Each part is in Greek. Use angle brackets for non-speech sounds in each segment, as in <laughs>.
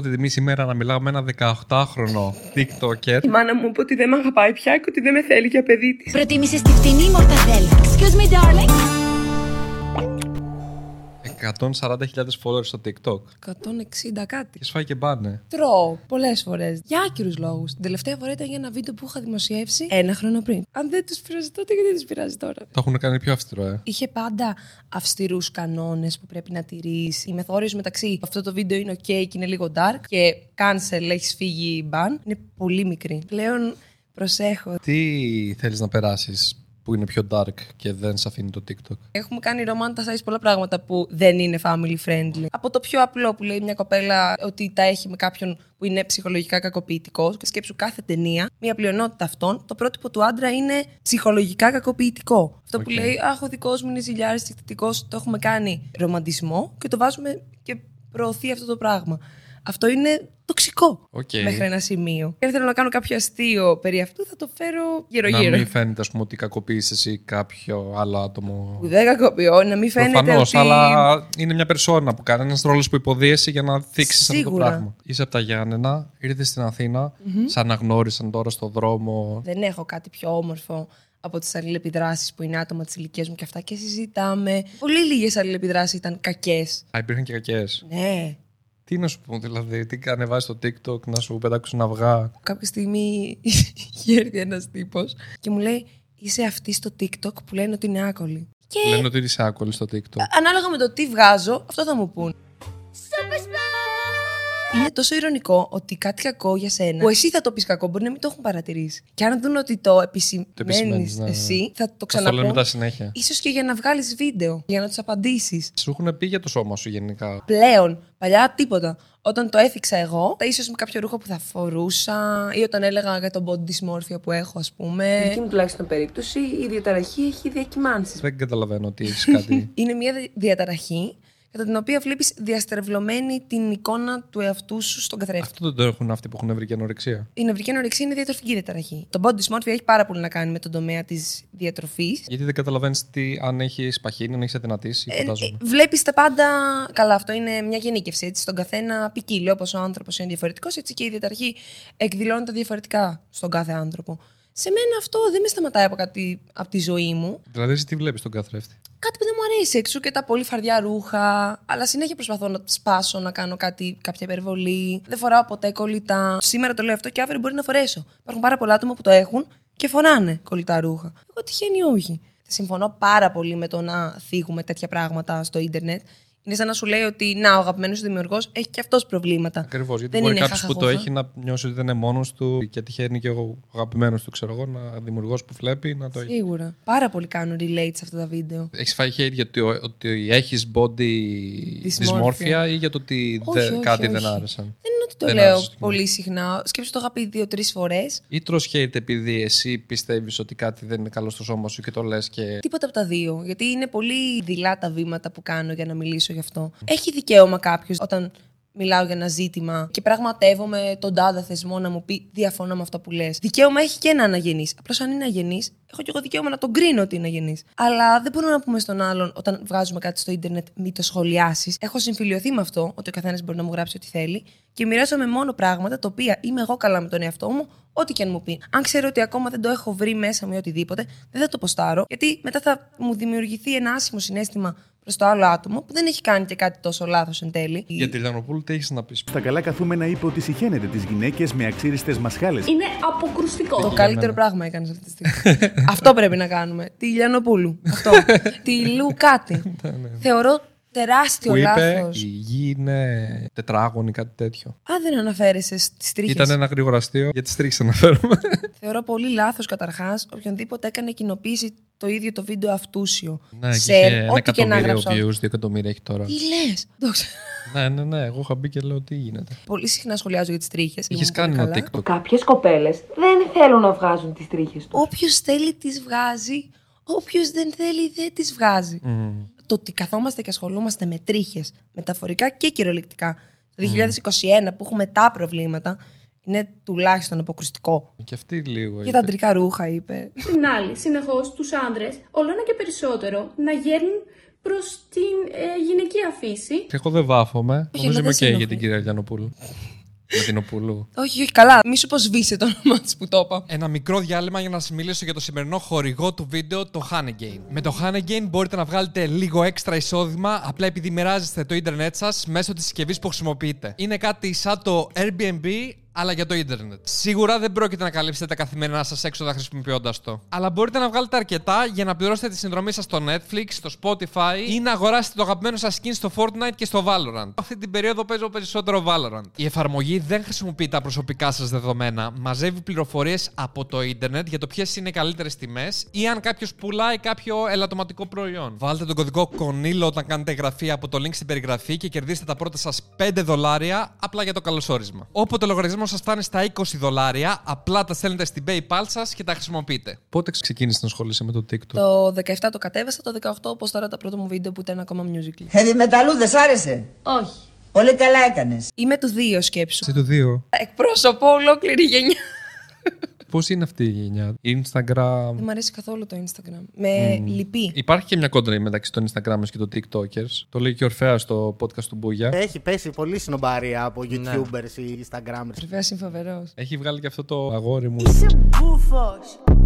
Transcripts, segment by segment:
Ότι τιμή σήμερα να μιλάω με ένα 18χρονο TikToker. Η μάνα μου είπε ότι δεν με αγαπάει πια και ότι δεν με θέλει για παιδί της. Προτίμησες τη φτηνή μορταδέλα. Excuse me, darling. 140.000 followers στο TikTok. 160 κάτι. Και σφάει και μπάνε. Τρώω πολλές φορές. Για άκυρους λόγους. Την τελευταία φορά ήταν για ένα βίντεο που είχα δημοσιεύσει ένα χρόνο πριν. Αν δεν τους πειράζει τότε, γιατί τους πειράζει τώρα; Το έχουν κάνει πιο αυστηρό, ε. Είχε πάντα αυστηρούς κανόνες που πρέπει να τηρείς. Η μεθόριο μεταξύ αυτό το βίντεο είναι OK και είναι λίγο dark και cancel, έχεις φύγει ban. Είναι πολύ μικρή. Πλέον προσέχω. Τι θέλεις να περάσεις; Που είναι πιο dark και δεν σε αφήνει το TikTok. Έχουμε κάνει romanticize πολλά πράγματα που δεν είναι family friendly. Από το πιο απλό που λέει μια κοπέλα ότι τα έχει με κάποιον που είναι ψυχολογικά κακοποιητικός. Και σκέψου κάθε ταινία, μια πλειονότητα αυτών, το πρότυπο του άντρα είναι ψυχολογικά κακοποιητικό. Αυτό που Οκ. λέει Αχ, ο δικός μου είναι ζηλιάρης, θετικό, το έχουμε κάνει ρομαντισμό και το βάζουμε και προωθεί αυτό το πράγμα. Αυτό είναι τοξικό Οκ. μέχρι ένα σημείο. Και αν θέλω να κάνω κάποιο αστείο περί αυτού, θα το φέρω Να γύρω-γύρω. μην φαίνεται, ας πούμε, ότι κακοποιείς εσύ κάποιο άλλο άτομο. Που δεν κακοποιώ, να μην φαίνεται Προφανώς, ότι... αλλά είναι μια περσόνα που κάνει ένας ρόλος που υποδύεσαι για να θίξεις αυτό το Σίγουρα. πράγμα. Είσαι από τα Γιάννενα, ήρθες στην Αθήνα σε αναγνώρισαν τώρα στο δρόμο. Δεν έχω κάτι πιο όμορφο από τις αλληλεπιδράσεις που είναι άτομα της ηλικίας μου και αυτά και συζητάμε. Πολύ λίγες αλληλεπιδράσεις ήταν κακές. Α, υπήρχαν και κακές. Ναι. Τι να σου πω, δηλαδή, τι ανεβάζει στο TikTok να σου πετάξουν αυγά. Κάποια στιγμή <laughs> είχε έρθει ένας τύπος και μου λέει: Είσαι αυτή στο TikTok που λένε ότι είναι άκολη. Και Λένε ότι είσαι άκολη στο TikTok. ανάλογα με το τι βγάζω, αυτό θα μου πούν. Είναι τόσο ηρωνικό ότι κάτι κακό για σένα, που εσύ θα το πεις κακό, μπορεί να μην το έχουν παρατηρήσει. Και αν δουν ότι το επισημαίνεις επισημαίνεις, ναι, ναι. εσύ, θα το Θα το λένε ξαναπούν. μετά συνέχεια. Ίσως και για να βγάλεις βίντεο, για να τους απαντήσεις. Σου έχουν πει για το σώμα σου γενικά. Πλέον, παλιά τίποτα. Όταν το έθιξα εγώ, ίσως με κάποιο ρούχο που θα φορούσα ή όταν έλεγα για τον body dysmorphia που έχω, ας πούμε. Στην δική μου τουλάχιστον περίπτωση, η διαταραχή έχει διακυμάνσεις. Δεν καταλαβαίνω ότι έχεις κάτι. <laughs> Είναι μια δι- διαταραχή κατά την οποία βλέπεις διαστρεβλωμένη την εικόνα του εαυτού σου στον καθρέφτη. Αυτό δεν το έχουν αυτοί που έχουν βρει και ανορεξία. Η νευρική ανορεξία είναι διατροφική διαταραχή. Το body dysmorphia έχει πάρα πολύ να κάνει με τον τομέα της διατροφής. Γιατί δεν καταλαβαίνεις αν έχεις παχύνει, αν έχεις αδυνατήσει. Ε, φαντάζομαι. Βλέπεις τα πάντα. Καλά, αυτό είναι μια γενίκευση. Έτσι. Στον καθένα ποικίλει. Όπως ο άνθρωπος είναι διαφορετικός, έτσι και η διαταραχή εκδηλώνεται διαφορετικά στον κάθε άνθρωπο. Σε μένα αυτό δεν με σταματάει από κάτι από τη ζωή μου. Δηλαδή, εσύ τι βλέπεις τον καθρέφτη; Κάτι που δεν μου αρέσει. Εξού και τα πολύ φαρδιά ρούχα. Αλλά συνέχεια προσπαθώ να σπάσω, να κάνω κάτι, κάποια υπερβολή. Δεν φοράω ποτέ κολλητά. Σήμερα το λέω αυτό και αύριο μπορεί να φορέσω. Υπάρχουν πάρα πολλά άτομα που το έχουν και φοράνε κολλητά ρούχα. Εγώ τυχαίνει όχι. Συμφωνώ πάρα πολύ με το να θίγουμε τέτοια πράγματα στο ίντερνετ. Είναι σαν να σου λέει ότι να, ο αγαπημένος σου δημιουργός έχει και αυτός προβλήματα. Ακριβώς. Γιατί Δεν μπορεί είναι κάποιος που το χαχαχούχα. έχει να νιώσει ότι δεν είναι μόνος του και τυχαίνει και ο αγαπημένος του, ξέρω εγώ, να δημιουργός που βλέπει να το έχει. Σίγουρα. Πάρα πολύ κάνουν relate σε αυτά τα βίντεο. Έχεις φάει hate γιατί, ο- ότι έχεις body Dysmorphia. dysmorphia ή για το ότι Όχι, δεν- όχι, κάτι όχι. δεν άρεσαν; Δεν είναι ότι το Δεν λέω άρεσε στο κοινό. πολύ συχνά. Σκέψου το είχα πει δύο-τρεις φορές. Ή τρως hate επειδή εσύ πιστεύεις ότι κάτι δεν είναι καλό στο σώμα σου και το λες και. Τίποτα από τα δύο. Γιατί είναι πολύ δειλά τα βήματα που κάνω για να μιλήσω γι' αυτό. Έχει δικαίωμα κάποιος όταν μιλάω για ένα ζήτημα και πραγματεύομαι τον τάδε θεσμό να μου πει διαφωνώ με αυτό που λες. Δικαίωμα έχει και ένα αναγενή. Απλώς αν είναι αγενής, έχω και εγώ δικαίωμα να τον κρίνω ότι είναι αγενής. Αλλά δεν μπορούμε να πούμε στον άλλον όταν βγάζουμε κάτι στο ίντερνετ, μην το σχολιάσεις. Έχω συμφιλειωθεί με αυτό, ότι ο καθένας μπορεί να μου γράψει ό,τι θέλει και μοιράζομαι μόνο πράγματα τα οποία είμαι εγώ καλά με τον εαυτό μου, ό,τι και αν μου πει. Αν ξέρω ότι ακόμα δεν το έχω βρει μέσα μου ή οτιδήποτε, δεν θα το ποστάρω, γιατί μετά θα μου δημιουργηθεί ένα άσχημο συνέστημα προς το άλλο άτομο που δεν έχει κάνει και κάτι τόσο λάθος εν τέλει. Για τη Λιανοπούλου, τι έχεις να πεις; Στα καλά καθούμενα είπε ότι συχαίνεται τις γυναίκες με αξίριστες μασχάλες. Είναι αποκρουστικό. Το καλύτερο πράγμα έκανες αυτή τη στιγμή. Αυτό πρέπει να κάνουμε. Τη Λιανοπούλου. Αυτό. <laughs> Τη Λου κάτι. Θεωρώ τεράστιο Που είπε λάθος. η γη είναι τετράγωνη, κάτι τέτοιο. Α, δεν αναφέρεσαι στις τρίχες. Ήταν ένα γρήγορο αστείο για τις τρίχες αναφέρομαι. Θεωρώ πολύ λάθος καταρχάς οποιονδήποτε έκανε κοινοποίηση το ίδιο το βίντεο αυτούσιο. ναι, και Share, είχε ένα ό,τι και να εκατομμύριο γράψω. views, δύο εκατομμύρια έχει τώρα. Τι λες; ναι, ναι, ναι. Εγώ είχα μπει και λέω τι γίνεται. Πολύ συχνά σχολιάζω για τις τρίχες. Είχες κάνει ένα TikTok. Κάποιες κοπέλες δεν θέλουν να βγάζουν τις τρίχες τους. Όποιος θέλει τις βγάζει, όποιος δεν θέλει δεν τις βγάζει. Μμμ. Το ότι καθόμαστε και ασχολούμαστε με τρίχες, μεταφορικά και κυριολεκτικά, το 2021 που έχουμε τα προβλήματα, είναι τουλάχιστον αποκρουστικό. Και αυτή λίγο. Και είπε. τα αντρικά ρούχα, είπε. Την άλλη, συνεχώς τους άντρες, όλο ένα και περισσότερο, να γέρνουν προς την ε, γυναικεία φύση. Εγώ δεν βάφομαι. Όχι, Νομίζω αλλά είμαι δεν σε και για ενοχλεί. την κυρία Γιαννοπούλου. Με την Οπούλου. Όχι, όχι, καλά. Μη σου πω σβήσε το όνομά της που το είπα. Ένα μικρό διάλειμμα για να σας μιλήσω για το σημερινό χορηγό του βίντεο, το Honeygain. Με το Honeygain μπορείτε να βγάλετε λίγο έξτρα εισόδημα απλά επειδή μοιράζεστε το ίντερνετ σας μέσω της συσκευής που χρησιμοποιείτε. Είναι κάτι σαν το Airbnb, αλλά για το ίντερνετ. Σίγουρα δεν πρόκειται να καλύψετε τα καθημερινά σας έξοδα χρησιμοποιώντας το. Αλλά μπορείτε να βγάλετε αρκετά για να πληρώσετε τη συνδρομή σας στο Netflix, στο Spotify ή να αγοράσετε το αγαπημένο σας skin στο Fortnite και στο Valorant. Αυτή την περίοδο παίζω περισσότερο Valorant. Η εφαρμογή δεν χρησιμοποιεί τα προσωπικά σας δεδομένα. Μαζεύει πληροφορίες από το ίντερνετ για το ποιες είναι οι καλύτερες τιμές ή αν κάποιος πουλάει κάποιο ελαττωματικό προϊόν. Βάλτε τον κωδικό Κονίλο όταν κάνετε εγγραφή από το link στην περιγραφή και κερδίστε τα πρώτα σας 5 δολάρια απλά για το καλωσόρισμα. Όποτε ο λογαριασμό σας φτάνει στα 20 δολάρια, απλά τα στέλνετε στην PayPal σας και τα χρησιμοποιείτε. Πότε ξεκίνησες να ασχολείσαι με το TikTok; Το 17 το κατέβασα, το 18 όπως τώρα τα πρώτα μου βίντεο που ήταν ακόμα musical. Heavy μεταλλού δεν σ' άρεσε; Όχι. Πολύ καλά έκανες. Είμαι του δύο σκέψου. Σε το δύο. Εκπροσωπώ ολόκληρη γενιά. Πώς είναι αυτή η γενιά; Instagram. Δεν μου αρέσει καθόλου το Instagram. Με λυπεί. Υπάρχει και μια κόντρα μεταξύ των Instagramers και των TikTokers. Το λέει και ο Ορφαία στο podcast του Μπούγια. Έχει πέσει πολύ συνομπαρία από YouTubers ή Instagramers. Βέβαια είναι φοβερός. Έχει βγάλει και αυτό το αγόρι μου. Μπούφος. Πες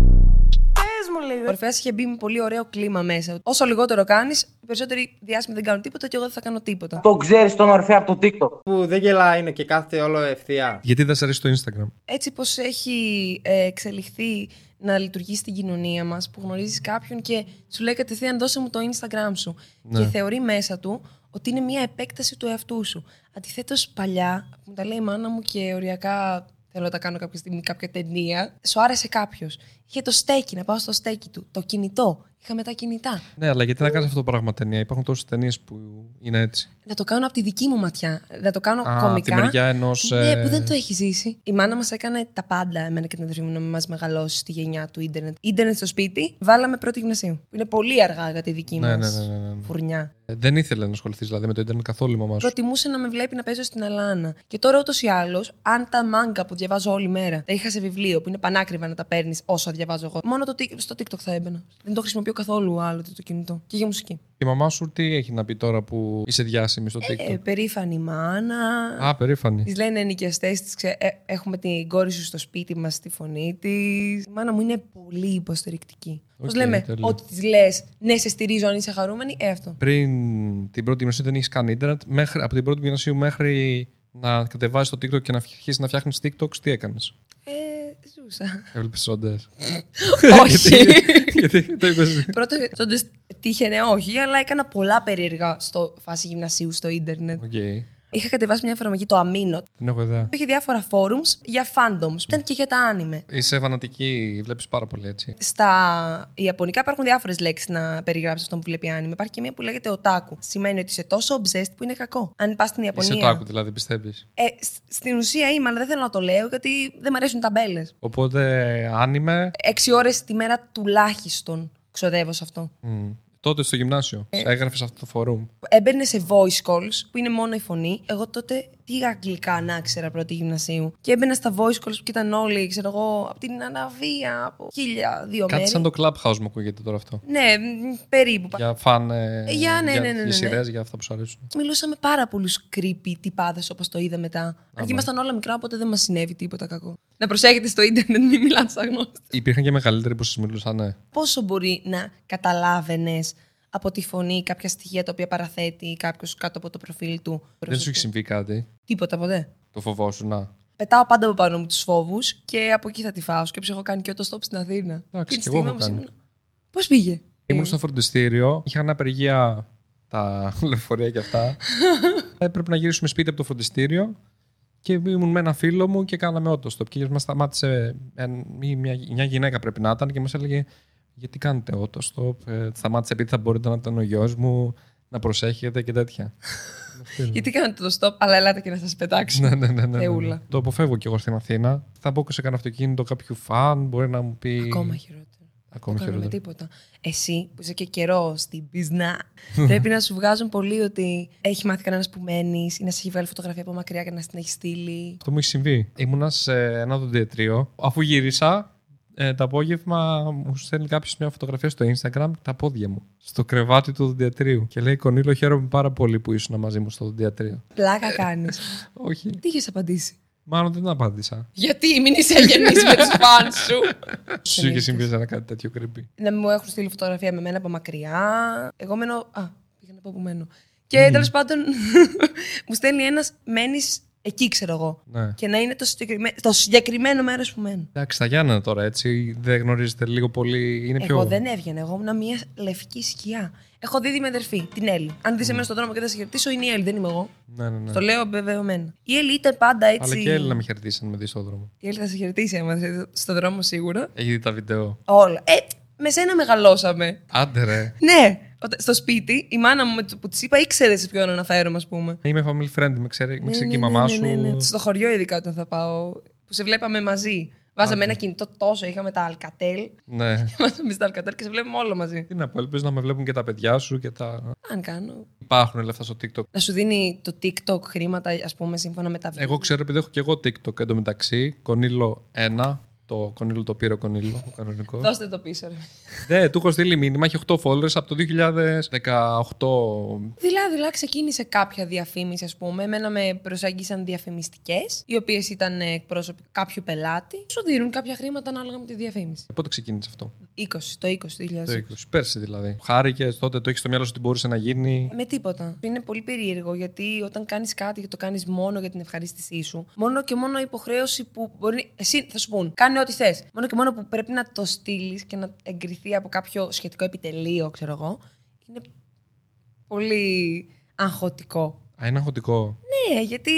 μου λίγο. Ο Ορφαία είχε μπει με πολύ ωραίο κλίμα μέσα. Όσο λιγότερο κάνεις, οι περισσότεροι διάσημοι δεν κάνουν τίποτα και εγώ δεν θα κάνω τίποτα. Το ξέρεις τον Ορφέα από το TikTok. Που δεν γελάει είναι και κάθεται όλο ευθεία. Γιατί δεν σε αρέσει το Instagram; Έτσι πως έχει ε, εξελιχθεί να λειτουργεί στην κοινωνία μας, που γνωρίζεις κάποιον και σου λέει κατευθείαν δώσε μου το Instagram σου. Και θεωρεί μέσα του ότι είναι μια επέκταση του εαυτού σου. Αντιθέτως παλιά, που μου τα λέει η μάνα μου και οριακά θέλω να τα κάνω κάποια στιγμή κάποια ταινία, σου άρεσε κάποιος. Είχε το στέκι, να πάω στο στέκι του. Το κινητό. Είχαμε τα κινητά. Ναι, αλλά γιατί να κάνεις αυτό το πράγμα ταινία; Υπάρχουν τόσες ταινίες που είναι έτσι. Να το κάνω από τη δική μου ματιά. Να το κάνω Α, κομικά. τη μεριά ενός, Ναι, ε, που δεν το έχει ζήσει. Η μάνα μας έκανε τα πάντα, εμένα και την αδερφή μου, να μας μεγαλώσει στη γενιά του ίντερνετ. Ίντερνετ στο σπίτι, βάλαμε πρώτη γυμνασίου. Που είναι πολύ αργά για τη δική Ναι, μας ναι, ναι, ναι, ναι. φουρνιά. Ε, Δεν ήθελε να ασχοληθείς δηλαδή με το Ιντερνετ καθόλου η μαμά σου; Προτιμούσε να με βλέπει να παίζω στην αλάνα. Και τώρα ούτως ή άλλως, αν τα μάγκα που διαβάζω όλη μέρα τα είχα σε βιβλίο που είναι πανάκριβα να τα παίρνεις όσο διαβάζω εγώ, μόνο το, tik- στο TikTok θα έμπαινα. Δεν το χρησιμοποιώ καθόλου άλλο το κινητό. Και για μουσική. Η μαμά σου τι έχει να πει τώρα που είσαι διάσημη στο TikTok; Ε, περήφανη μάνα. Α, περήφανη. Της λένε ενοικιαστές της, ε, έχουμε την κόρη σου στο σπίτι μας, στη φωνή της. Η μάνα μου είναι πολύ υποστηρικτική. Οκ, Πώ λέμε, τέλεια. ότι της λες, ναι, σε στηρίζω αν είσαι χαρούμενη, ε, αυτό. Πριν την πρώτη γυμνασίου δεν έχεις καν ίντερνετ. Μέχρι, από την πρώτη γυμνασίου μέχρι να κατεβάσεις το TikTok και να αρχίσεις να φτιάχνεις TikToks, τι έκανες; Ε, ζούσα. Έβλεπες όντε. όχι. Γιατί το είπε. Πρώτο, τότε τύχαινε όχι, αλλά έκανα πολλά περίεργα στο φάση γυμνασίου στο ίντερνετ. Οκ. Είχα κατεβάσει μια εφαρμογή, το Amino, Δεν έχω ιδέα. που είχε διάφορα forums για fandoms. Ήταν και για τα anime. Είσαι φανατική, βλέπεις πάρα πολύ έτσι. Στα Ιαπωνικά υπάρχουν διάφορες λέξεις να περιγράψεις αυτό που βλέπει anime. Υπάρχει και μία που λέγεται otaku. Σημαίνει ότι είσαι τόσο obsessed που είναι κακό. Αν πας στην Ιαπωνία. Είσαι το άκου, δηλαδή πιστεύεις; Ε, σ- στην ουσία είμαι, αλλά δεν θέλω να το λέω γιατί δεν μου αρέσουν τα μπέλε. Οπότε, άνιμε. Έξι ώρες τη μέρα τουλάχιστον ξοδεύω σε αυτό. μ, Τότε στο γυμνάσιο. Έγραφες αυτό το forum. Έμπαινε σε voice calls που είναι μόνο η φωνή. Εγώ τότε τι αγγλικά να ξέρα πρώτη γυμνασίου. Και έμπαινα στα voice calls που ήταν όλοι, ξέρω εγώ, από την Αναβία, από χίλια, δύο Κάτι μέρη. σαν το Clubhouse μου ακούγεται τώρα αυτό. Ναι, μ, περίπου. Για φαν. ε, Για, ναι, για, ναι, ναι, ναι, για ναι. σειρές, για αυτά που σου αρέσουν. Μιλούσαμε πάρα πολλούς creepy τυπάδες όπως το είδα μετά. Αν ναι. και ήμασταν όλα μικρά, οπότε δεν μας συνέβη τίποτα κακό. Να προσέχετε στο ίντερνετ, μην μιλάτε σαν γνώστη. Υπήρχαν και μεγαλύτεροι που σας μιλούσαν, ναι. Πόσο μπορεί να καταλάβαινες από τη φωνή κάποια στοιχεία τα οποία παραθέτει κάποιος κάτω από το προφίλ του. Δεν σου έχει συμβεί κάτι; Τίποτα ποτέ. Το φοβόσου, να. Πετάω πάντα από πάνω μου τους φόβους και από εκεί θα τη φάω. Σκέψω, έχω κάνει και το stop στην Αθήνα. Εντάξει, Και κι εγώ έχω κάνει. Πώς πήγε; Ήμουν στο φροντιστήριο, είχαν απεργία τα <laughs> λεωφορεία και αυτά. <laughs> Έπρεπε να γυρίσουμε σπίτι από το φροντιστήριο και ήμουν με ένα φίλο μου και κάναμε autostop. Και μας σταμάτησε εν- μη- μια, μια γυναίκα πρέπει να ήταν και μας έλεγε Γιατί κάνετε autostop, ε, σταμάτησε επειδή θα μπορείτε να ήταν ο γιος μου, να προσέχετε και τέτοια. <laughs> Γιατί κάνατε το stop, αλλά ελάτε και να σας πετάξω. ναι, ναι, ναι, ναι, ναι. Θεούλα. Το αποφεύγω κι εγώ στην Αθήνα. Θα μπω και σε κανένα αυτοκίνητο κάποιου φαν, μπορεί να μου πει. Ακόμα χειρότερο. Ακόμα Δεν κάνουμε χειρότερο. τίποτα. Εσύ που είσαι και καιρός στην πισνά, πρέπει να σου βγάζουν πολύ ότι έχει μάθει κανένας που μένεις ή να σε έχει βγάλει φωτογραφία από μακριά και να στην έχει στείλει. Αυτό μου έχει συμβεί. Ήμουνα σε ένα οδοντιατρίο. Αφού γύρισα, Ε, το απόγευμα μου στέλνει κάποιος μια φωτογραφία στο Instagram τα πόδια μου. Στο κρεβάτι του δοντιατρίου. Και λέει: Κονίλο, χαίρομαι πάρα πολύ που ήσουν μαζί μου στο δοντιατρίο. Πλάκα κάνεις. <laughs> Όχι. Τι είχες απαντήσει; Μάλλον δεν απάντησα. Γιατί μην είσαι γεννή με τους φαν σου. <laughs> Σου είχε συμβεί ένα κάτι τέτοιο creepy. να μου έχουν στείλει φωτογραφία με μένα από μακριά. Εγώ μένω. Α, πήγα να πω που μένω. Και τέλος πάντων <laughs> μου στέλνει ένας μένεις εκεί, ξέρω εγώ. Ναι. Και να είναι το συγκεκριμένο, το συγκεκριμένο μέρος που μένω. Εντάξει, τα Γιάννενα τώρα έτσι. Δεν γνωρίζετε λίγο πολύ. Είναι πιο. Εγώ δεν έβγαινα. Εγώ ήμουν μια λευκή σκιά. Έχω δει με αδερφή, την Έλλη. Αν δεις εμένα στον δρόμο και δεν σε χαιρετήσω, είναι η Έλλη, δεν είμαι εγώ. Ναι, ναι, ναι. Το λέω βεβαιωμένα. Η Έλλη ήταν πάντα έτσι. Αλλά και Έλλη να με χαιρετήσει αν με δεις στον δρόμο. Η Έλλη θα σε χαιρετήσει άμα σε δει στον δρόμο σίγουρα. Έχει δει τα βίντεο. Όλα. Ε, με σένα μεγαλώσαμε. Άντε ρε. Ναι. Όταν- Στο σπίτι, η μάνα μου με το που της είπα ήξερε σε ποιον αναφέρομαι, ας πούμε. Είμαι family friend, με ξέρει, με ξέρει και η Ναι, ναι, μαμά ναι, σου. ναι, ναι. Στο χωριό, ειδικά όταν θα πάω, που σε βλέπαμε μαζί. Βάζαμε ένα κινητό τόσο, είχαμε τα Alcatel. Ναι. <laughs> Βάζαμε στα Alcatel και σε βλέπουμε όλο μαζί. Τι να πω, ελπίζω να με βλέπουν και τα παιδιά σου και τα. Αν κάνω. Υπάρχουν λεφτά στο TikTok. Να σου δίνει το TikTok χρήματα, ας πούμε, σύμφωνα με τα βίντεο. Εγώ ξέρω, επειδή έχω και εγώ TikTok εντωμεταξύ. Κονίλο 1. Το Κονίλο το πήρε ο Κονίλο, ο κανονικός. Δώστε το πίσω, ρε. Ναι, του έχω στείλει μήνυμα, έχει 8 followers από το 2018. Δειλά-δειλά ξεκίνησε κάποια διαφήμιση, ας πούμε. Εμένα με προσέγγισαν διαφημιστικές, οι οποίες ήταν εκπρόσωποι κάποιου πελάτη. Σου δίνουν κάποια χρήματα ανάλογα με τη διαφήμιση. Πότε ξεκίνησε αυτό, 20, το 20, το 2020. Το 20. Πέρσι δηλαδή. Χάρηκες τότε, το έχεις στο μυαλό σου ότι μπορούσε να γίνει; Με τίποτα. Είναι πολύ περίεργο γιατί όταν κάνεις κάτι και το κάνεις μόνο για την ευχαρίστησή σου, μόνο και μόνο η υποχρέωση που μπορεί. Εσύ θα σου πούν, κάνε ό,τι θες. Μόνο και μόνο που πρέπει να το στείλεις και να εγκριθεί από κάποιο σχετικό επιτελείο, ξέρω εγώ, είναι πολύ αγχωτικό. Α, είναι αγχωτικό. Ναι, γιατί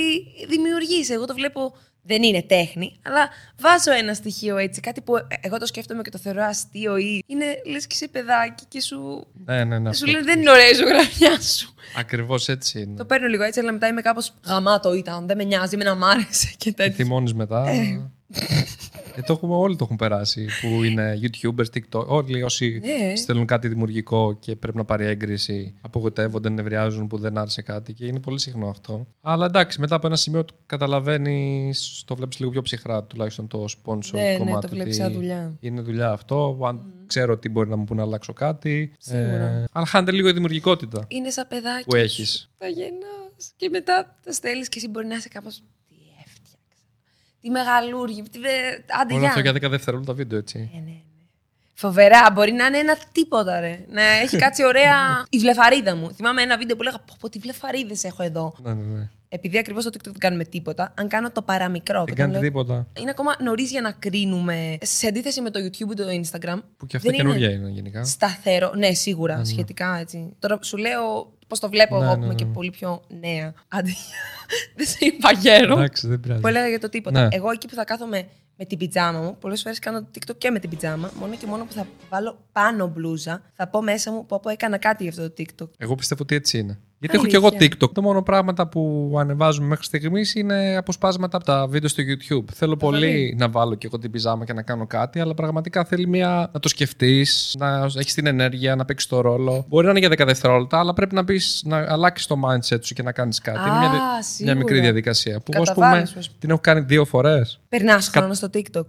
δημιουργείς. Εγώ το βλέπω. Δεν είναι τέχνη, αλλά βάζω ένα στοιχείο έτσι. Κάτι που εγώ το σκέφτομαι και το θεωρώ αστείο ή είναι λες και είσαι παιδάκι και σου. Ναι, ναι, ναι. σου λένε δεν είναι ωραία η ζωγραφιά σου. Ακριβώς έτσι είναι. Το παίρνω λίγο έτσι, αλλά μετά είμαι κάπως γαμάτο ήταν. Δεν με νοιάζει, με να μ' άρεσε και τέτοια. Θυμώνει μετά. Ε, το έχουμε, όλοι το έχουν περάσει. Που είναι YouTubers, TikTok. Όλοι όσοι Ναι. στέλνουν κάτι δημιουργικό και πρέπει να πάρει έγκριση, απογοητεύονται, νευριάζουν που δεν άρεσε κάτι. Και είναι πολύ συχνό αυτό. Αλλά εντάξει, μετά από ένα σημείο το καταλαβαίνει, το βλέπεις λίγο πιο ψυχρά, τουλάχιστον το sponsor Ναι, ναι, κομμάτι. το βλέπεις ότι σαν δουλειά. Είναι δουλειά αυτό. Αν ξέρω τι μπορεί να μου πούνε να αλλάξω κάτι. Σίγουρα. αλλά χάνεται λίγο η δημιουργικότητα Είναι σαν παιδάκι. που έχεις. Τα γεννά. Και μετά τα στέλνεις και εσύ μπορεί να είσαι κάπως. Τι έφτιαξα. Τι μεγαλούργη. Τι... βε- Άντε, Όλο αυτό γεια. για 10 δευτερόλεπτα βίντεο, έτσι. Ναι, ναι, ναι. Φοβερά, μπορεί να είναι ένα τίποτα, ρε. Να έχει κάτσει ωραία. η βλεφαρίδα μου. Θυμάμαι ένα βίντεο που λέγα Πω, πω τι βλεφαρίδες έχω εδώ. Ναι, ναι, ναι. Επειδή ακριβώς το TikTok δεν κάνουμε τίποτα, αν κάνω το παραμικρό. Δεν το κάνετε λέω- τίποτα. Είναι ακόμα νωρίς για να κρίνουμε. Σε αντίθεση με το YouTube ή το Instagram. Που και αυτά δεν καινούργια είναι γενικά. Σταθερό. Ναι, σίγουρα. Σχετικά έτσι. Τώρα σου λέω πώ το βλέπω Ναι, εγώ ναι, που είμαι και ναι. πολύ πιο νέα. Άντε. <laughs> δεν σε είπα γέρο. Εντάξει, δεν πειράζει. Που έλεγα για το τίποτα. Ναι. Εγώ εκεί που θα κάθομαι με την πιτζάμα μου, πολλές φορές κάνω το TikTok και με την πιτζάμα. Μόνο και μόνο που θα βάλω πάνω μπλούζα, θα πω μέσα μου πω, πω έκανα κάτι για αυτό το TikTok. Εγώ πιστεύω ότι έτσι είναι. Γιατί έχω και εγώ Αλήθεια. TikTok. Το μόνο πράγματα που ανεβάζουμε μέχρι στιγμής είναι αποσπάσματα από τα βίντεο στο YouTube. Θέλω πολύ να βάλω και εγώ την πιζάμα και να κάνω κάτι, αλλά πραγματικά θέλει μια... να το σκεφτείς, να έχεις την ενέργεια, να παίξεις το ρόλο. Μπορεί να είναι για 10 δευτερόλεπτα, αλλά πρέπει να, πεις, να αλλάξεις το mindset σου και να κάνεις κάτι. Α, είναι μια, μια σίγουρα. μικρή διαδικασία. Που εγώ, ας πούμε, Καταβάλεις, ας πούμε. την έχω κάνει δύο φορές. Περνάς χρόνο στο TikTok;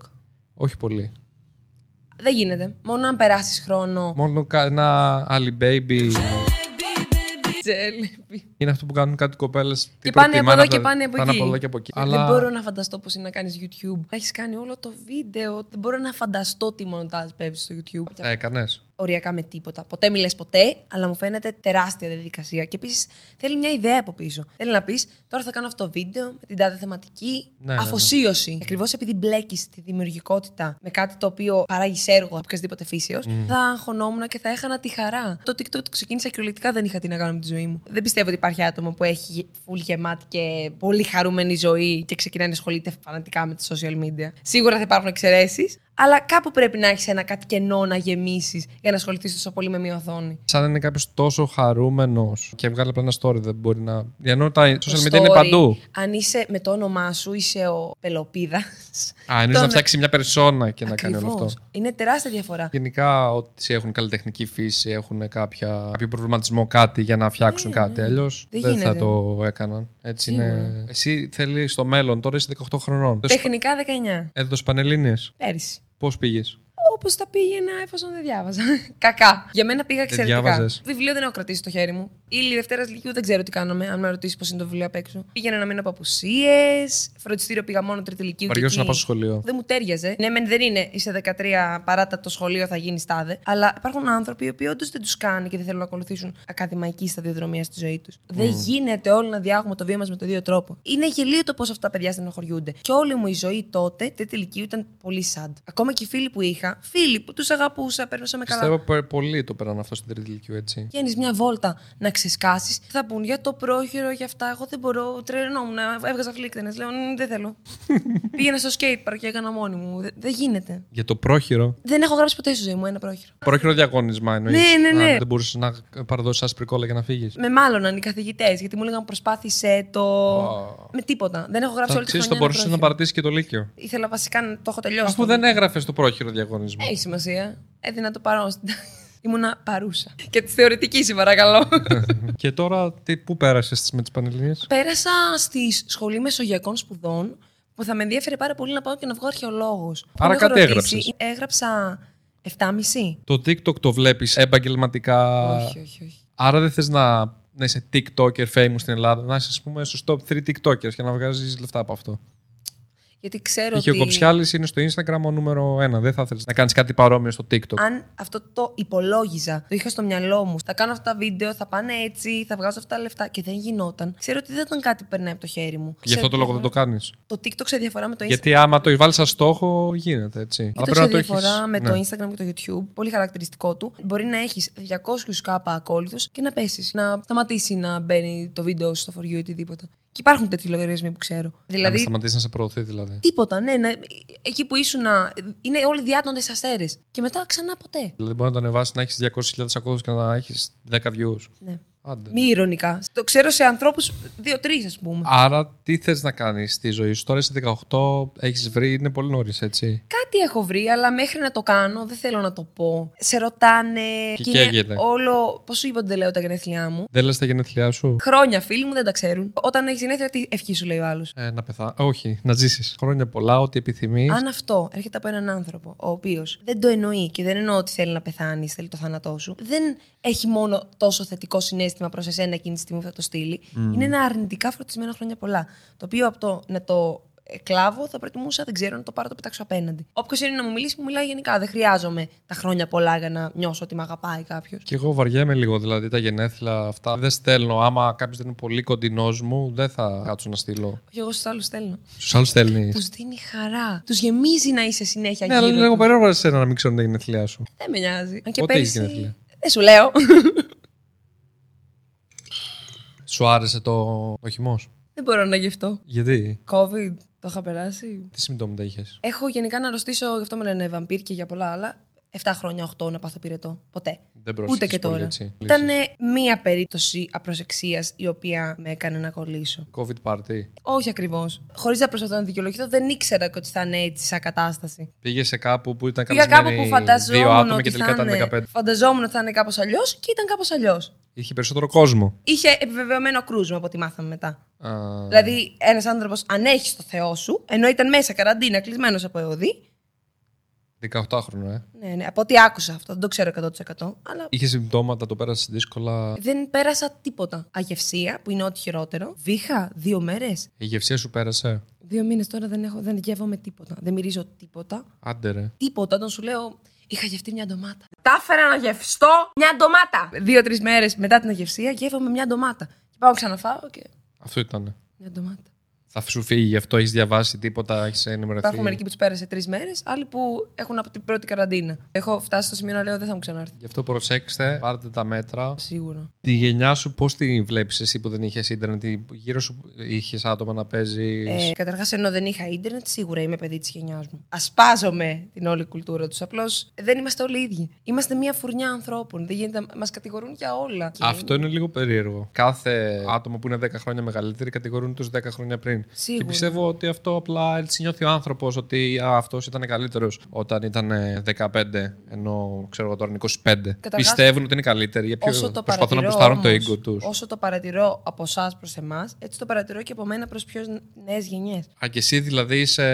Όχι πολύ. Δεν γίνεται. Μόνο αν περάσεις χρόνο. Μόνο κα- ένα Ali Baby. Τζέλεπι. Είναι αυτό που κάνουν κάτι κοπέλες. Και πάνε από εδώ και πάνε από εκεί. από εδώ και από εκεί. Δεν Αλλά μπορώ να φανταστώ πώς είναι να κάνεις YouTube. Να έχεις κάνει όλο το βίντεο. Δεν μπορώ να φανταστώ τι μονοτάζ παίζεις στο YouTube. τα έκανε. Οριακά με τίποτα. Ποτέ μιλέ ποτέ, αλλά μου φαίνεται τεράστια διαδικασία. Και επίσης θέλει μια ιδέα από πίσω. Θέλει να πεις, τώρα θα κάνω αυτό το βίντεο με την τάδε θεματική. Ναι, ναι, ναι. αφοσίωση. Ακριβώς επειδή μπλέκεις τη δημιουργικότητα με κάτι το οποίο παράγεις έργο οποιασδήποτε φύσεως, θα αγχωνόμουν και θα έχανα τη χαρά. Το TikTok το ξεκίνησα κυριολεκτικά δεν είχα τι να κάνω με τη ζωή μου. Δεν πιστεύω ότι υπάρχει άτομο που έχει full γεμάτη και πολύ χαρούμενη ζωή και ξεκινάει να ασχολείται φανατικά με τα social media. Σίγουρα θα υπάρχουν εξαιρέσεις, αλλά κάπου πρέπει να έχεις ένα κάτι κενό να γεμίσεις για να ασχοληθείς τόσο πολύ με μια οθόνη. Σαν να είναι κάποιος τόσο χαρούμενος και βγάλει απλά ένα story, δεν μπορεί να. Ενώ τα social Το media είναι story, παντού. Αν είσαι με το όνομά σου, είσαι ο Πελοπίδας. Α, εννοείς να φτιάξει μια περσόνα και να κάνει όλο αυτό. Είναι τεράστια διαφορά. Γενικά, ό,τι έχουν καλλιτεχνική φύση, έχουν κάποια, κάποιο προβληματισμό, κάτι για να φτιάξουν κάτι. Αλλιώς Δεν δεν, θα γίνεται. το έκαναν. Έτσι είναι. Εσύ θέλεις στο μέλλον, τώρα είσαι 18 χρονών. Τεχνικά 19. Έδωσες πανελίνε. Πέρυσι. Πώς πήγες; Όπως τα πήγαινα εφόσον δεν διάβαζα. <laughs> Κακά. Για μένα πήγα εξαιρετικά. διάβαζες. Βιβλίο δεν έχω κρατήσει στο χέρι μου. Ήλιο Δευτέρα Λυκειού δεν ξέρω τι κάναμε, αν με ρωτήσεις πώς είναι το βιβλίο απ' έξω. Πήγαινα να μείνω από απουσίες. Φροντιστήριο πήγα μόνο τρίτη Λυκειού. και Βαριώσαι να εκεί πας στο σχολείο. Δεν μου τέριαζε. Ναι, μεν δεν είναι. Είσαι 13 παράτα το σχολείο, θα γίνεις τάδε. Αλλά υπάρχουν άνθρωποι οι οποίοι όντως δεν τους κάνει και δεν θέλουν να ακολουθήσουν ακαδημαϊκή σταδιοδρομία στη ζωή τους. Δεν γίνεται όλοι να διάγουμε το βίο μας με τον ίδιο τρόπο. Είναι γελίο το πώς αυτά τα παιδιά στενοχωριούνται. Και όλη μου η ζωή τότε, τρίτη Λυκειού, ήταν πολύ sad. Ακόμα και οι φίλοι που είχα, φίλοι που τους αγαπούσα, περνούσαμε καλά. Πιστεύω πε- πολλοί το πέραν αυτό στην τρίτη ηλικίου, έτσι. Βγαίνεις μια βόλτα να ξεσκάσεις, θα πούν για το πρόχειρο, για αυτά. Εγώ δεν μπορώ, τρελνόμουν, έβγαζα φλίκτενε. Λέω, «Μ, δεν θέλω. <laughs> Πήγαινα στο skate park και έκανα μόνη μου. Δεν, δεν γίνεται. Για το πρόχειρο; Δεν έχω γράψει ποτέ στη ζωή μου ένα πρόχειρο. Πρόχειρο διαγώνισμα εννοείς. Ναι, ναι, ναι. δεν μπορούσες να παραδώσεις άσπρη κόλλα για να φύγεις. Με μάλλον οι καθηγητές, γιατί μου έλεγαν προσπάθησε το. Με τίποτα. Δεν έχω γράψει όλη τη Ξέρεις, χρονιά. θα ένα μπορούσε να πρόχειρο. παρατήσεις και το Λύκειο. Ήθελα βασικά να το έχω τελειώσει. Αφού δεν έγραφες το πρόχειρο διαγωνισμό. Έχει σημασία. Έδινα το παρόν. στην- Ήμουνα παρούσα. Και της θεωρητική, σε παρακαλώ. <laughs> και τώρα, τι, πού πέρασες με τις Πανελληνίε. Πέρασα στη σχολή Μεσογειακών Σπουδών που θα με ενδιαφέρει πάρα πολύ να πάω και να βγω αρχαιολόγος. Άρα κάτι έγραψες. Έγραψα 7,5. Το TikTok το βλέπεις επαγγελματικά; Όχι, όχι, όχι. Άρα δεν θες να, να είσαι TikToker famous στην Ελλάδα, να είσαι, ας πούμε, στους top 3 TikTokers και να βγάζεις λεφτά από αυτό; Γιατί ξέρω Είχε ο ότι. Κοψιάλης είναι στο Instagram ο νούμερο 1. Δεν θα ήθελε να κάνεις κάτι παρόμοιο στο TikTok. Αν αυτό το υπολόγιζα, το είχα στο μυαλό μου, θα κάνω αυτά τα βίντεο, θα πάνε έτσι, θα βγάζω αυτά τα λεφτά και δεν γινόταν. Ξέρω ότι δεν ήταν κάτι που περνάει από το χέρι μου. Γι' αυτό το λόγο δεν το κάνεις. Το TikTok σε διαφορά με το Instagram. Γιατί άμα το βάλει σαν στόχο, γίνεται έτσι. Και το σε διαφορά με το Instagram και το YouTube, πολύ χαρακτηριστικό του, μπορεί να έχεις 200 κάπα ακόλουθους και να πέσεις. Να σταματήσει να μπαίνει το βίντεο σου στο for you ή οτιδήποτε. Και υπάρχουν τέτοιοι λογαριασμοί που ξέρω. Δηλαδή... Να Δηλαδή, σταματήσεις να σε προωθεί, δηλαδή. τίποτα, ναι, ναι. Εκεί που ήσουν, είναι όλοι διάτοντες αστέρες. Και μετά ξανά ποτέ. Δηλαδή, μπορεί να το ανεβάσεις να έχεις 200.000 ακόλουθους και να έχεις 10 views. Ναι. Άντε. Μη ηρωνικά. Το ξέρω σε ανθρώπους, δύο-τρεις, ας πούμε. Άρα, τι θες να κάνεις στη ζωή σου. Τώρα είσαι 18, έχεις βρει, είναι πολύ νωρίς, έτσι. Κάτι έχω βρει, αλλά μέχρι να το κάνω δεν θέλω να το πω. Σε ρωτάνε. Και είναι καίγεται. Όλο. Πώς σου είπα ότι δεν λέω τα γενέθλιά μου. Δεν λες τα γενέθλιά σου; Χρόνια φίλοι μου δεν τα ξέρουν. Όταν έχεις γενέθλια, τι ευχή σου λέει ο άλλος. Ε, να πεθά. Όχι, να ζήσεις. Χρόνια πολλά, ό,τι επιθυμείς. Αν αυτό έρχεται από έναν άνθρωπο ο οποίος δεν το εννοεί και δεν εννοώ ότι θέλει να πεθάνεις, θέλει το θάνατό σου, δεν έχει μόνο τόσο θετικό συνέστημα προς εσένα εκείνη τη στιγμή που θα το στείλει. Είναι ένα αρνητικά φροντισμένο χρόνια πολλά. Το οποίο από το να το ε, κλάβω θα προτιμούσα, δεν ξέρω, να το πάρω το πετάξω απέναντι. Όποιος είναι να μου μιλήσει, μου μιλάει γενικά. Δεν χρειάζομαι τα χρόνια πολλά για να νιώσω ότι με αγαπάει κάποιος. Και εγώ βαριέμαι λίγο, δηλαδή τα γενέθλια αυτά δεν στέλνω. Άμα κάποιος δεν είναι πολύ κοντινός μου, δεν θα κάτσω να στείλω. Όχι, εγώ στους άλλους στέλνω. Στους άλλους στέλνει. Τους δίνει χαρά. Τους γεμίζει να είσαι συνέχεια Ναι, αλλά είναι γύρω. λίγο τους. περίεργο για σένα να μην ξέρουν τα γενέθλιά σου. Δεν με νοιάζει. Αν και Πότε έχεις πέρσι. γενέθλια; Δεν σου λέω. Σου άρεσε το, ο χυμός; Δεν μπορώ να γευτώ. Γιατί, COVID, το είχα περάσει. τι συμπτώματα είχες; Έχω γενικά να αρρωστήσω, γι' αυτό με λένε βαμπύρ και για πολλά άλλα. 7 χρόνια, 8 να πάθω πυρετό. Ποτέ. Δεν Ούτε πρόσεξες και πολύ, τώρα. έτσι, Ήταν λύσεις. μία περίπτωση απροσεξίας η οποία με έκανε να κολλήσω. COVID party. Όχι ακριβώς. Χωρίς να προσπαθώ να δικαιολογηθώ, δεν ήξερα και ότι θα είναι έτσι σαν κατάσταση. Πήγες σε κάπου που ήταν Πήγα κάπου καλεσμένοι που φανταζόμουν δύο άτομα ότι και τελικά θα ήταν 15. είναι, φανταζόμουν ότι θα είναι κάπως αλλιώς και ήταν κάπως αλλιώς. Είχε περισσότερο κόσμο. Είχε επιβεβαιωμένο κρούσμα από ό,τι μάθαμε μετά. Α, Δηλαδή, ένας άνθρωπος ανέχει το Θεό σου, ενώ ήταν μέσα καραντίνα, κλεισμένος από εωδή. 18χρονο, ε. Ναι, ναι, από ό,τι άκουσα αυτό, δεν το ξέρω 100%. Αλλά Είχε συμπτώματα, το πέρασε δύσκολα. δεν πέρασα τίποτα. Αγευσία, που είναι ό,τι χειρότερο. Βήχα δύο μέρες. Η γευσία σου πέρασε; Δύο μήνες τώρα δεν, έχω, δεν γεύομαι τίποτα. Δεν μυρίζω τίποτα. Άντε ρε. Τίποτα. Όταν σου λέω, είχα γευτεί μια ντομάτα. Τα έφερα να γευστώ μια ντομάτα. Δύο-τρεις μέρες μετά την αγευσία γεύομαι μια ντομάτα. Και πάω ξαναφάω και. Αυτό ήταν. Μια ντομάτα. Θα σου φύγει γι' αυτό, έχεις διαβάσει τίποτα, έχεις ενημερωθεί. Υπάρχουν μερικοί που τους πέρασε τρεις μέρες, άλλοι που έχουν από την πρώτη καραντίνα. Έχω φτάσει στο σημείο να λέω δεν θα μου ξανάρθει. Γι' αυτό προσέξτε, πάρτε τα μέτρα. Σίγουρα. Τη γενιά σου, πώς τη βλέπεις εσύ που δεν είχες ίντερνετ, ή γύρω σου είχες άτομα να παίζεις; Ε, Καταρχάς, ενώ δεν είχα ίντερνετ, σίγουρα είμαι παιδί της γενιάς μου. Ασπάζομαι την όλη κουλτούρα τους. Απλώς δεν είμαστε όλοι ίδιοι. Είμαστε μια φουρνιά ανθρώπων. Δεν γίνεται, μας κατηγορούν για όλα. Και Αυτό είναι λίγο περίεργο. Κάθε άτομο που είναι 10 χρόνια μεγαλύτεροι κατηγορούν τους 10 χρόνια πριν. Πριν. Σίγουρα. Και πιστεύω ότι αυτό απλά έτσι νιώθει ο άνθρωπος ότι αυτός ήταν καλύτερος όταν ήταν ε, 15, ενώ ξέρω εγώ τώρα είναι 25. Πιστεύουν ότι είναι καλύτεροι. Για ποιο όσο το προσπαθούν να παρατηρώ προστάρουν το όμως, ego τους. Όσο το παρατηρώ από εσάς προς εμάς, έτσι το παρατηρώ και από μένα προς πιο νέες γενιές. Α, και εσύ δηλαδή είσαι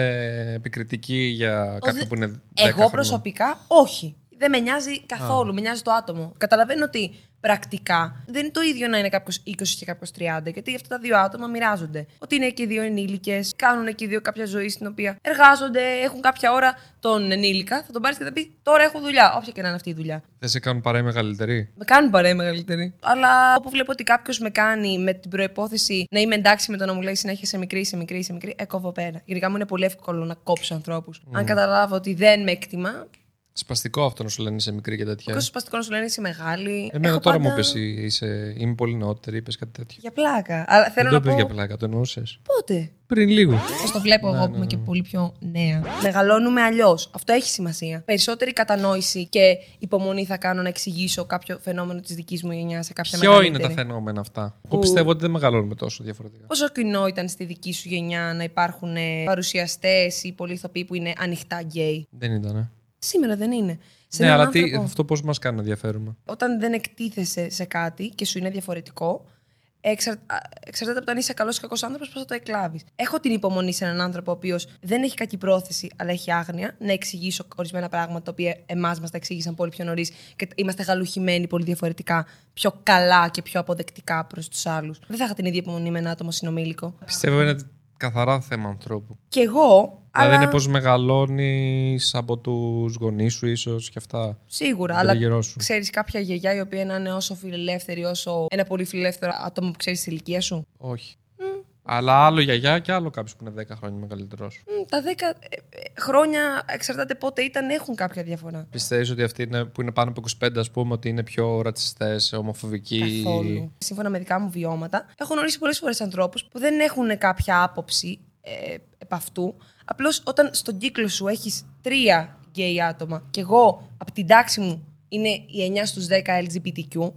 επικριτική για κάποιον που είναι 10 Εγώ χρονών. προσωπικά όχι. Δεν με νοιάζει καθόλου, με νοιάζει το άτομο. Καταλαβαίνω ότι πρακτικά δεν είναι το ίδιο να είναι κάποιος 20 και κάποιος 30, γιατί αυτά τα δύο άτομα μοιράζονται. Ότι είναι και οι δύο ενήλικες, κάνουν και οι δύο κάποια ζωή στην οποία εργάζονται, έχουν κάποια ώρα τον ενήλικα, θα τον πάρεις και θα πεις Τώρα έχω δουλειά, όποια και να είναι αυτή η δουλειά. Δεν σε κάνουν παρέα μεγαλύτερη. Με κάνουν παρέα μεγαλύτερη. Αλλά όπου βλέπω ότι κάποιος με κάνει με την προπόθεση να είμαι εντάξει με το να μου λέει συνέχεια σε μικρή, σε μικρή, σε μικρή, ε, κόβω πέρα. Γενικά μου είναι πολύ εύκολο να κόψω ανθρώπους. Αν καταλάβω ότι δεν με εκτιμά, Σπαστικό αυτό να σου λένε είσαι μικρή και τέτοια. Κόσμο σπαστικό να σου λένε είσαι μεγάλη. Εμένα Έχω τώρα πάντα- μου είπε είσαι... είμαι πολύ νεότερη, είπες κάτι τέτοιο. Για πλάκα. Αλλά θέλω Δεν να το είπες πω. για πλάκα, το εννοούσες. Πότε; Πριν λίγο. Πώς το βλέπω εγώ που είμαι και πολύ πιο νέα. Μεγαλώνουμε αλλιώς. Αυτό έχει σημασία. Περισσότερη κατανόηση και υπομονή θα κάνω να εξηγήσω κάποιο φαινόμενο της δικής μου γενιάς σε κάποια Ποιο είναι μεγαλύτερη. τα φαινόμενα αυτά; Εγώ Που- πιστεύω ότι δεν μεγαλώνουμε τόσο διαφορετικά. Πόσο κοινό ήταν στη δική σου γενιά να υπάρχουν παρουσιαστές ή πολλοί ηθοποιοί που είναι ανοιχτά γκέι. Δεν ήταν. Σήμερα δεν είναι. Σε Ναι, έναν αλλά τι, άνθρωπο, αυτό πώς μας κάνει να διαφέρουμε; Όταν δεν εκτίθεσαι σε κάτι και σου είναι διαφορετικό, εξαρ... α, εξαρτάται από το αν είσαι καλός ή κακός άνθρωπος, πώς θα το εκλάβεις. Έχω την υπομονή σε έναν άνθρωπο ο οποίος δεν έχει κακή πρόθεση, αλλά έχει άγνοια, να εξηγήσω ορισμένα πράγματα τα οποία εμάς μας τα εξήγησαν πολύ πιο νωρίς και είμαστε γαλουχημένοι πολύ διαφορετικά, πιο καλά και πιο αποδεκτικά προς τους άλλους. Δεν θα είχα την ίδια υπομονή με ένα άτομο συνομήλικο. Πιστεύω είναι καθαρά θέμα ανθρώπου. Κι εγώ. Δηλαδή αλλά... είναι πώ μεγαλώνεις από τους γονείς σου, ίσως και αυτά. Σίγουρα, τον αλλά περιγυρό σου. ξέρεις κάποια γιαγιά η οποία να είναι όσο φιλελεύθερη, όσο ένα πολύ φιλελεύθερο άτομο που ξέρεις της ηλικίας σου; Όχι. Αλλά άλλο γιαγιά και άλλο κάποιος που είναι 10 χρόνια μεγαλύτερό σου. Μ, Τα 10 ε, ε, χρόνια εξαρτάται πότε ήταν, έχουν κάποια διαφορά. Πιστεύεις ότι αυτοί είναι, που είναι πάνω από 25, ας πούμε, ότι είναι πιο ρατσιστές, ομοφοβικοί; Καθόλου. Σύμφωνα με δικά μου βιώματα, έχω γνωρίσει πολλές φορές ανθρώπους που δεν έχουν κάποια άποψη ε, επ' αυτού. Απλώς όταν στον κύκλο σου έχεις τρία γκέι άτομα και εγώ από την τάξη μου είναι οι 9 στους 10 LGBTQ,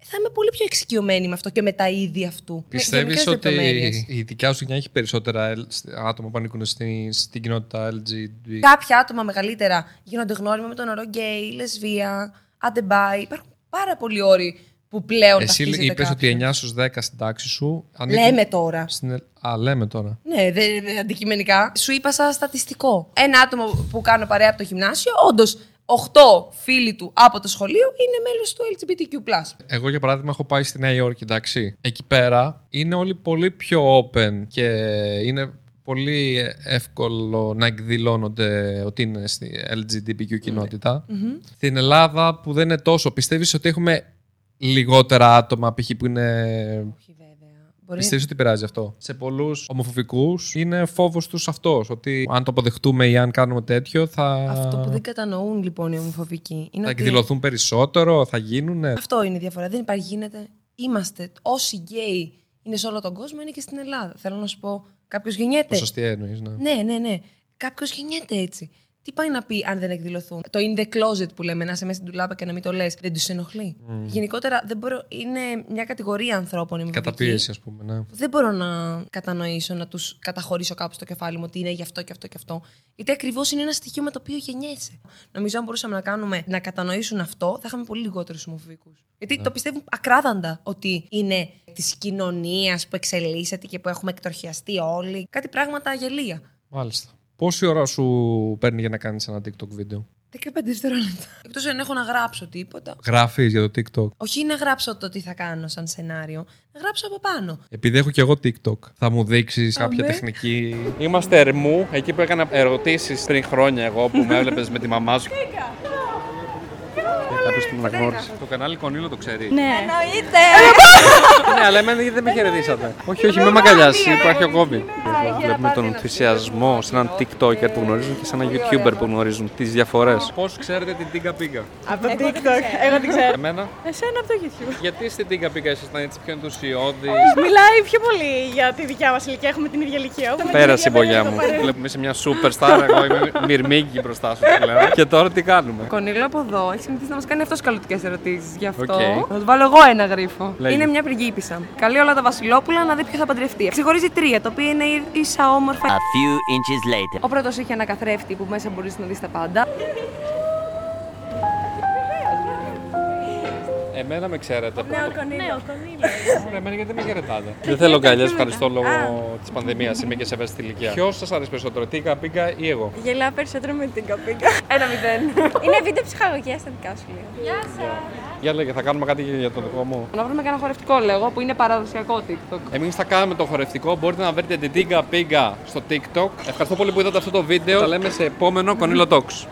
θα είμαι πολύ πιο εξοικειωμένη με αυτό και με τα είδη αυτού. Με Πιστεύεις γενικές ότι λεπτομέρειες. η δικιά σου γενιά έχει περισσότερα L- άτομα που ανήκουν στην, στην κοινότητα LGBT. κάποια άτομα μεγαλύτερα γίνονται γνώριμα με τον όρο γκέι, λεσβία, άντε bi. Υπάρχουν πάρα πολλοί όροι που πλέον Εσύ ταυτίζεται είπες ότι κάποιος. 9 στους 10 στην τάξη σου. ανήκουν Λέμε τώρα. Στην... Ελ- Α, λέμε τώρα. Ναι, δε, δε- αντικειμενικά. Σου είπα σαν στατιστικό. Ένα άτομο που κάνω παρέα από το γυμνάσιο, όντως 8 φίλοι του από το σχολείο είναι μέλος του LGBTQ. Εγώ, για παράδειγμα, έχω πάει στη Νέα Υόρκη, εντάξει. Εκεί πέρα είναι όλοι πολύ πιο open και είναι πολύ εύκολο να εκδηλώνονται ότι είναι στη LGBTQ κοινότητα. Στην Ελλάδα που δεν είναι τόσο, πιστεύεις ότι έχουμε λιγότερα άτομα π.χ. που είναι... Όχι, βέβαια. Μπορεί... Πιστεύεις ότι πειράζει αυτό; Σε πολλούς ομοφοβικούς είναι φόβος τους αυτός, ότι αν το αποδεχτούμε ή αν κάνουμε τέτοιο θα, Αυτό που δεν κατανοούν λοιπόν οι ομοφοβικοί είναι θα ότι εκδηλωθούν περισσότερο, θα γίνουνε. αυτό είναι η διαφορά. Δεν υπάρχει, γίνεται. Είμαστε όσοι γκέι είναι σε όλο τον κόσμο, είναι και στην Ελλάδα. Θέλω να σου πω, κάποιος γεννιέται. Ποσοστή εννοείς, ναι. Ναι, ναι, ναι. Κάποιος γεννιέται έτσι. Τι πάει να πει αν δεν εκδηλωθούν; Το in the closet που λέμε, να είσαι μέσα στην τουλάπα και να μην το λες, δεν τους ενοχλεί. Γενικότερα δεν μπορώ, είναι μια κατηγορία ανθρώπων. η ομοφοβική, Καταπίεση, ας πούμε, ναι. που Δεν μπορώ να κατανοήσω, να τους καταχωρήσω κάπου στο κεφάλι μου ότι είναι γι' αυτό και αυτό και αυτό. Γιατί ακριβώς είναι ένα στοιχείο με το οποίο γεννιέσαι. Νομίζω αν μπορούσαμε να κάνουμε να κατανοήσουν αυτό, θα είχαμε πολύ λιγότερους ομοφοβικού. Γιατί το πιστεύουν ακράδαντα ότι είναι της κοινωνίας που εξελίσσεται και που έχουμε εκτροχιαστεί όλοι. Κάτι πράγματα γελία. Μάλιστα. Πόση ώρα σου παίρνει για να κάνεις ένα TikTok βίντεο; 15 δευτερόλεπτα. Εκτός αν έχω να γράψω τίποτα. Γράφεις για το TikTok; Όχι να γράψω το τι θα κάνω σαν σενάριο, να γράψω από πάνω. Επειδή έχω και εγώ TikTok, θα μου δείξεις κάποια Αμέ. τεχνική; Είμαστε ερμού, εκεί που έκανα ερωτήσεις πριν χρόνια εγώ που με έβλεπες με τη μαμά σου. Κάποιος που με γνώρισε. Το κανάλι Κονίλο το ξέρει. Ναι. <laughs> Ναι, αλλά εμένα γιατί δεν με χαιρετήσατε; Όχι, όχι, με μαγκαλιάσει. Υπάρχει ακόμη. Βλέπουμε τον ενθουσιασμό σε έναν TikToker που γνωρίζουν και σε έναν YouTuber που γνωρίζουν τις διαφορές. Πώς ξέρετε την Τίγκα Πίγκα. Από το TikTok. Εγώ την ξέρω. Εμένα; Εσένα από το YouTube. Γιατί στην Τίγκα Πίγκα ήσασταν έτσι πιο ενθουσιώδης; Μιλάει πιο πολύ για τη δικιά μας ηλικία. Έχουμε την ίδια ηλικία. Έχουμε την Πέρασε η ίδια μπογιά περίοδο μου. παρέα. Βλέπουμε σε μια superstar. Εγώ είμαι μυρμήγκι μπροστά σου πλέον. Και τώρα τι κάνουμε; Κονίλο από εδώ έχει συνηθίσει να μας κάνει αυτός καλωτικές ερωτήσεις γι' αυτό. Οκ. Θα του βάλω εγώ ένα γρίφο. Λέγε. Είναι μια πριγκίπισσα. Καλεί όλα τα Βασιλόπουλα να δει ποιος θα παντρευτεί. Ξεχωρίζει τρία, τα οποία είναι ίσα όμορφα. A few inches later. Ο πρώτος έχει ένα καθρέφτη που μέσα μπορείς να δεις τα πάντα. Εμένα με ξέρετε. Ναι, ο Κονίλο. Ωραία, εμένα γιατί δεν με χαιρετάτε. Δεν θέλω καλιά, ευχαριστώ λόγω της πανδημίας. Είμαι και σε ευαίσθητη ηλικία. Ποιος σας αρέσει περισσότερο, Τίκα, Πίγκα ή εγώ; Γελάω περισσότερο με την κοπίκα. Ένα μηδέν. Είναι βίντεο ψυχαγωγία στα δικά σου λίγο. Γεια σας. Για λέγε, θα κάνουμε κάτι για το δικό μου. Να βρούμε κανένα χορευτικό, λέγω, που είναι παραδοσιακό TikTok. Εμείς θα κάνουμε το χορευτικό. Μπορείτε να βρείτε την Τίκα Πίγκα στο TikTok. Ευχαριστώ πολύ που είδατε αυτό το βίντεο. Τα λέμε σε επόμενο Κονίλο Talks.